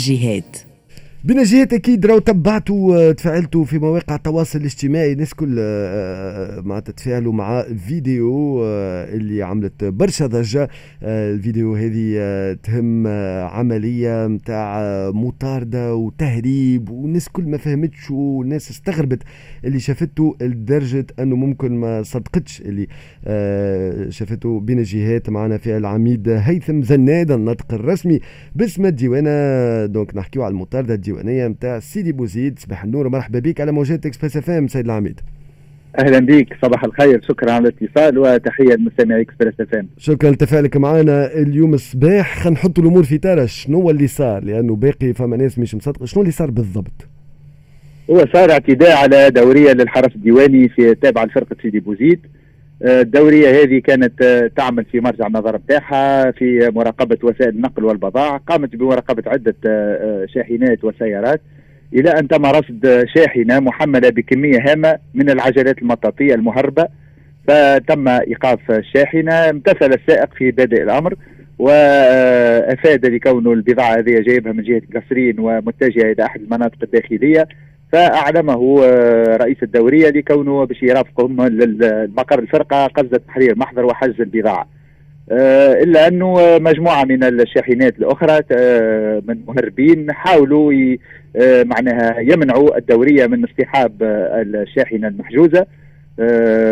الجهات الجهات أكيد راهو تبعتوا آه، تفاعلتوا في مواقع التواصل الاجتماعي. الناس كل آه، آه، معناتها تفاعلوا مع فيديو اللي عملت برشا ضجة. الفيديو هذه تهم عملية نتاع مطاردة وتهريب والناس كل ما فهمتش والناس استغربت اللي شافته لدرجة أنه ممكن ما صدقتش اللي شافته بين معنا فيها العميد هيثم زناد الناطق الرسمي. باسم الديوانة donc نحكيو على المطاردة. الديوانة نتاع سيدي بوزيد. صباح النور ومرحبا بك على موجات إكسبريس إف إم سيد العميد. أهلا بك. صباح الخير. شكرا على الاتصال وتحية لمستمعي إكسبريس إف إم. شكرا لتفاعلك معنا اليوم الصباح. خلينا نحط الأمور في ترى شنو اللي صار؟ لأنه باقي فما ناس مش مصدقة. شنو اللي صار بالضبط؟ هو صار اعتداء على دورية للحرس الديواني في تابعة لفرقة سيدي بوزيد. الدورية هذه كانت تعمل في مرجع النظر بتاعها في مراقبة وسائل النقل والبضائع قامت بمراقبة عدة آه، شاحنات وسيارات إلى أن تم رصد شاحنة محملة بكمية هامة من العجلات المطاطية المهربة فتم إيقاف الشاحنة امتثل السائق في بادئ الأمر وأفاد لكونه البضاعة هذه جايبها من جهة قصرين ومتجهة إلى أحد المناطق الداخلية. فأعلمه آه، رئيس الدورية لكونه باش يرافقهم للمقر الفرقة قصد تحرير محضر وحجز البضاعة. آه، إلا أنه مجموعة من الشاحنات الأخرى آه، من مهربين حاولوا معناها يمنعوا الدورية من اصطحاب الشاحنة المحجوزة.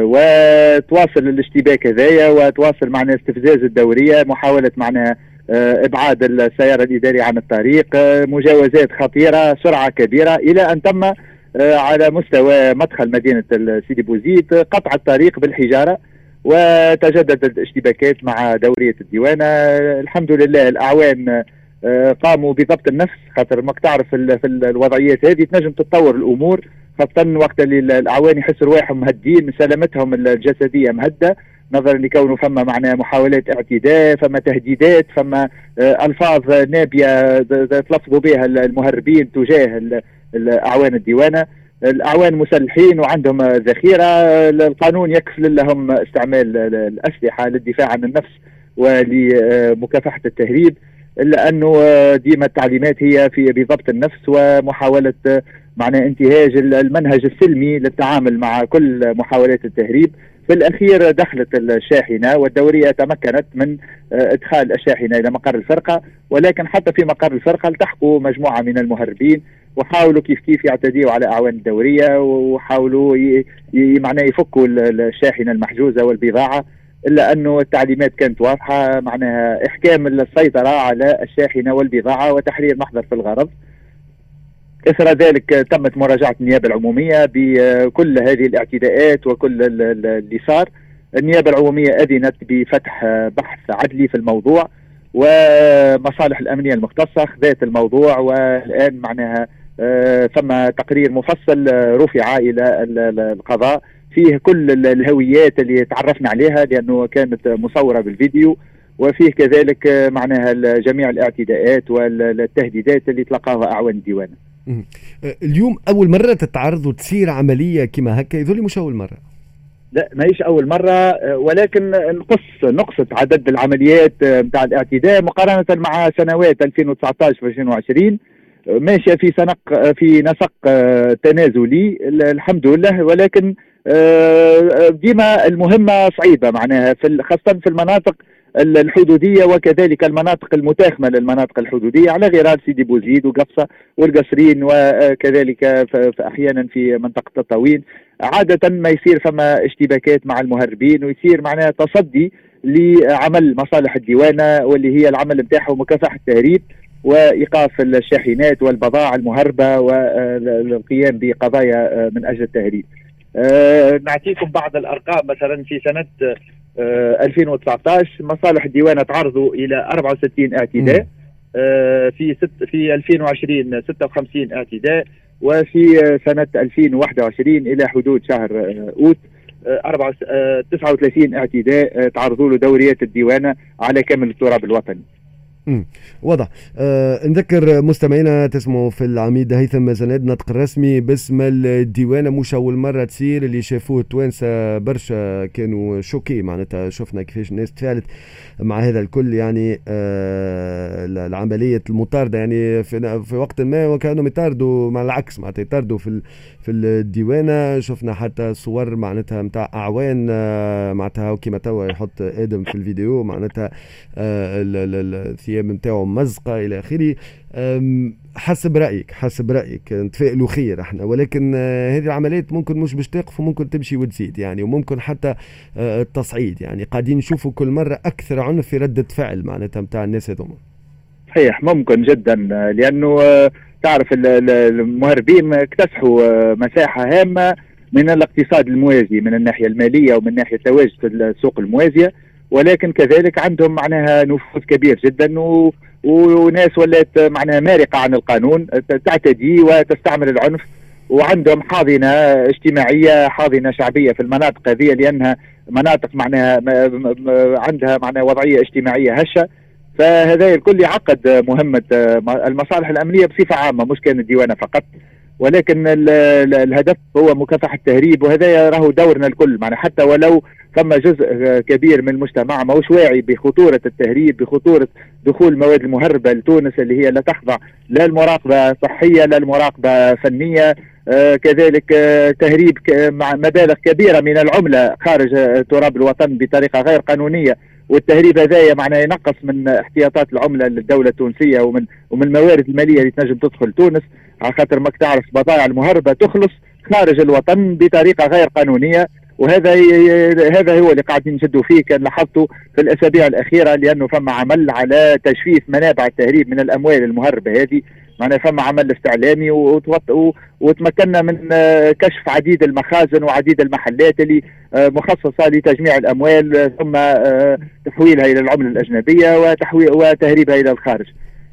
وتواصل الاشتباك هذايا وتواصل معنا استفزاز الدورية محاولة معناها إبعاد السيارة الاداريه عن الطريق آه، مجاوزات خطيرة سرعة كبيرة إلى أن تم آه، على مستوى مدخل مدينة سيدي بوزيد قطع الطريق بالحجارة وتجددت الاشتباكات مع دورية الديوانه الحمد لله الاعوان قاموا بضبط النفس خاطر ما تعرف في الوضعيات هذه تنجم تتطور الأمور خاصه وقت اللي الاعوان يحسوا رواحهم مهدين سلامتهم الجسدية مهدة. نظرا لكونه فما معناها محاولات اعتداء فما تهديدات فما آه، ألفاظ نابية تلفظوا بها المهربين تجاه الاعوان الديوانة. الأعوان مسلحين وعندهم ذخيرة. القانون يكفل لهم استعمال الأسلحة للدفاع عن النفس ولمكافحة التهريب الا انه آه، ديما التعليمات هي في بضبط النفس ومحاولة آه، معنى انتهاج المنهج السلمي للتعامل مع كل محاولات التهريب. في الأخير دخلت الشاحنة والدورية تمكنت من آه، إدخال الشاحنة إلى مقر الفرقة ولكن حتى في مقر الفرقة التحقوا مجموعة من المهربين وحاولوا كيف كيف يعتديوا على أعوان الدورية وحاولوا معناه يفكوا الشاحنة المحجوزة والبضاعة إلا أنه التعليمات كانت واضحة معناها إحكام السيطرة على الشاحنة والبضاعة وتحرير محضر في الغرض. إثر ذلك تمت مراجعة النيابة العمومية بكل هذه الاعتداءات وكل اللي صار. النيابة العمومية أذنت بفتح بحث عدلي في الموضوع ومصالح الأمنية المختصة ذات الموضوع والآن معناها آه، ثم تقرير مفصل رفع إلى القضاء. فيه كل الهويات اللي تعرفنا عليها لأنه كانت مصورة بالفيديو. وفيه كذلك معناها جميع الاعتداءات والتهديدات اللي تلقاها أعوان الديوان. اليوم أول مرة تتعرض وتصير عملية كما هكا؟ يظل مش أول مرة. لا ماهيش أول مرة أه، ولكن نقص نقصت عدد العمليات نتاع أه، الاعتداء مقارنة مع سنوات 2019 و 2020 ماشية في سنق في نسق تنازلي الحمد لله. ولكن ديما المهمة صعيبة معناها في خاصة في المناطق الحدودية وكذلك المناطق المتاخمة للمناطق الحدودية على غرار سيدي بوزيد وقفصة والقصرين وكذلك أحيانا في منطقة الطويل عادة ما يصير فما اشتباكات مع المهربين ويصير معناها تصدي لعمل مصالح الديوانة واللي هي العمل نتاعها مكافحه التهريب وإيقاف الشاحنات والبضائع المهربة والقيام بقضايا من أجل التهريب. أه نعطيكم بعض الأرقام مثلا في سنة 2019 مصالح الديوان تعرضوا إلى 64 اعتداء آه، في ست في 2020 56 اعتداء وفي سنة 2021 إلى حدود شهر آه، أوت 39 آه، اعتداء تعرضوا له دوريات الديوانة على كامل التراب الوطني. واضح. أه نذكر مستمعينا تسمعوا في العميد هيثم زناد نطق رسمي باسم الديوانة مش أول مرة تصير اللي شافوه التوانسة برشا كانوا شوكي. معناتها شفنا كيفاش الناس تفاعلت مع هذا الكل يعني أه العملية المطاردة يعني في, في وقت ما وكانوا يطاردوا مع العكس معناتها يطاردوا في في الديوانة. شفنا حتى صور معناتها نتاع أعوان أه معناتها كيما توا يحط آدم في الفيديو معناتها أه الثياب نتاعو مزقه إلى آخره. حسب رأيك حسب رأيك نتفائلوا خير إحنا. ولكن آه، هذه العمليات ممكن مش باش تقف وممكن تمشي وتزيد يعني وممكن حتى آه، التصعيد يعني. قاعدين نشوفوا كل مرة أكثر عنف في ردة فعل معناتها نتاع الناس هذوما. صحيح ممكن جدا لأنه آه، تعرف المهربين اكتسحوا مساحة هامة من الاقتصاد الموازي من الناحية المالية ومن ناحية التواجد في السوق الموازية. ولكن كذلك عندهم معناها نفوذ كبير جدا و وناس ولات معناها مارقة عن القانون تعتدي وتستعمل العنف وعندهم حاضنة اجتماعية حاضنة شعبية في المناطق هذه لأنها مناطق معناها عندها معناها وضعية اجتماعية هشة. فهذا الكل يعقد مهمة المصالح الأمنية بصفة عامة مش كان الديوانة فقط. ولكن الهدف هو مكافحة التهريب وهذا راهو دورنا الكل. معناها حتى ولو ثم جزء كبير من المجتمع ماهوش واعي بخطورة التهريب بخطورة دخول المواد المهربة لتونس اللي هي لا تخضع لا المراقبة صحية لا المراقبة فنية. آه كذلك آه تهريب مع مبالغ كبيرة من العملة خارج آه تراب الوطن بطريقة غير قانونية. والتهريب هذايا معناه ينقص من احتياطات العملة للدولة التونسية ومن ومن الموارد المالية اللي تنجم تدخل تونس. على خاطر ماك تعرف بضائع المهربة تخلص خارج الوطن بطريقة غير قانونية وهذا هذا هو اللي قاعدين نشدوا فيه كان لاحظته في الأسابيع الأخيرة لأنه فما عمل على تجفيف منابع التهريب من الأموال المهربة هذه معناها فما عمل استعلامي وتمكنا من كشف عديد المخازن وعديد المحلات اللي آه، مخصصة لتجميع الأموال ثم آه، تحويلها إلى العملة الأجنبية وتحويل وتهريبها إلى الخارج.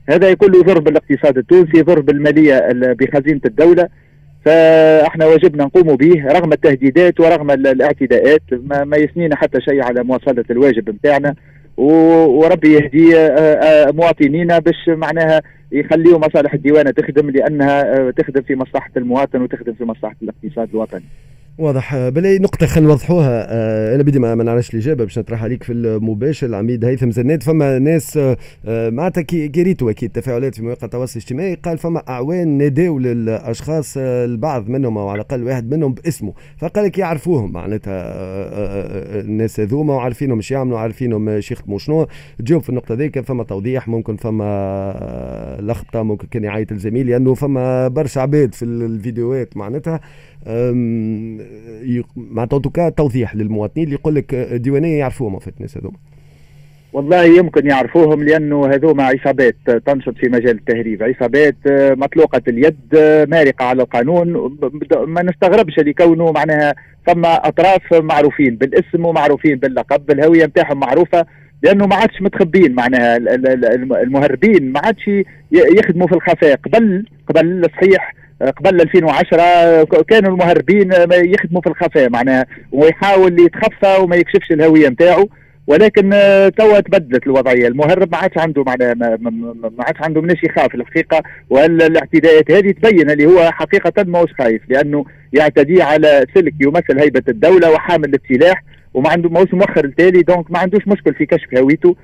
هذا كله يضر بالاقتصاد التونسي يضر بالماليه بخزينة الدولة فاحنا واجبنا نقوم به رغم التهديدات ورغم الاعتداءات ما, ما يسنينا حتى شيء على مواصلة الواجب نتاعنا وربي يهدي آه، آه، مواطنينا باش معناها يخليوا مصالح الديوانه تخدم لأنها آه، تخدم في مصلحة المواطن وتخدم في مصلحة الاقتصاد الوطني. واضح. بلاي نقطة خلينا نوضحوها آه أنا بدي ما, نعرفش الإجابة باش نطرح عليك في المباشر. العميد هيثم زناد فما ناس آه معناتها كي قريتوا أكيد تفاعلات في مواقع التواصل الاجتماعي. قال فما أعوان ناداو للأشخاص آه البعض منهم أو على الأقل واحد منهم باسمه. فقال لك يعرفوهم معناتها آه, آه، الناس هذوما وعارفينهم مش يعملوا عارفينهم يخدموا شنو تجاوب في النقطة ذيك فما توضيح ممكن فما آه، لخبطة ممكن كان يعيط الزميل لأنه فما برشا عباد في الفيديوهات معناتها. معناتها توكا توضيح للمواطنين اللي يقول لك الديوانيه يعرفوهم في الناس هذوما. والله يمكن يعرفوهم لأنه هذوما عصابات تنشط في مجال التهريب، عصابات آه، مطلوقة اليد آه، مارقة على القانون ما نستغربش لكونه معناها ثم أطراف معروفين بالاسم ومعروفين باللقب، الهويه نتاعهم معروفة لأنه ما عادش متخبين معناها المهربين ما عادش يخدموا في الخفاء قبل قبل صحيح قبل 2010 كانوا المهربين يخدموا في الخفاء معناها ويحاول يتخفى وما يكشفش الهوية نتاعو ولكن توا تبدلت الوضعية. المهرب ما عادش عنده معناها ما عادش عنده مناش يخاف الحقيقة. والاعتداءات هذه تبين اللي هو حقيقة ماهوش خايف لأنه يعتدي على سلك يمثل هيبة الدولة وحامل السلاح وما عنده ماهوش مؤخر التالي دونك ما عندوش مشكل في كشف هويته. آه،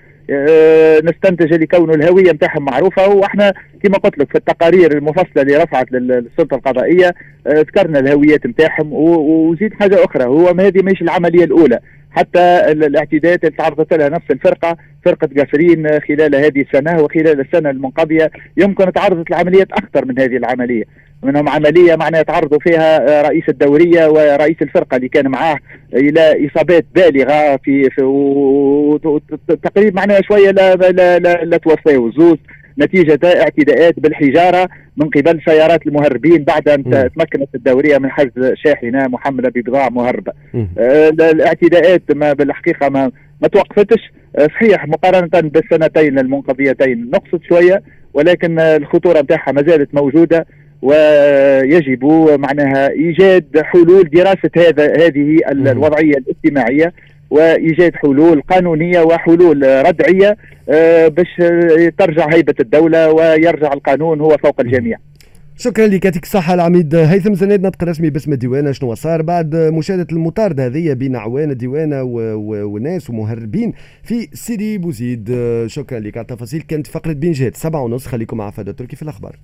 نستنتج لكون الهوية نتاعهم معروفة. وإحنا كما قلت لك في التقارير المفصلة اللي رفعت للسلطة القضائية آه، ذكرنا الهويات نتاعهم. وزيد حاجة أخرى هو هذه مش العملية الأولى. حتى الاعتداءات اللي تعرضت لها نفس الفرقة فرقة قفرين خلال هذه السنة وخلال السنة المنقضيه يمكن تعرضت لعمليات اخطر من هذه العملية. منهم عملية معناها تعرضوا فيها رئيس الدوريه ورئيس الفرقة اللي كان معاه إلى إصابات بالغة في, في تقريبا معناها شوية لا لا لا, لا توفوا زوز نتيجة اعتداءات بالحجارة من قبل سيارات المهربين بعد أن تمكنت الدورية من حجز شاحنة محملة ببضاعة مهربة. آه الاعتداءات ما بالحقيقة ما ما توقفتش. آه صحيح مقارنة بالسنتين المنقضيتين نقصت شوية ولكن الخطورة نتاعها ما زالت موجودة. ويجب معناها إيجاد حلول دراسة هذا هذه الوضعية الاجتماعية وإيجاد حلول قانونية وحلول ردعية باش ترجع هيبة الدولة ويرجع القانون هو فوق الجميع. شكرا لك يعطيك الصحة العميد هيثم زناد نطق رسمي باسم الديوانة شنو صار بعد مشاهدة المطاردة هذه بين عوان الديوانة وناس ومهربين في سيدي بوزيد. شكرا لك على التفاصيل. كانت فقرة بين جهات سبعة ونص. خليكم مع فادة تركي في الأخبار.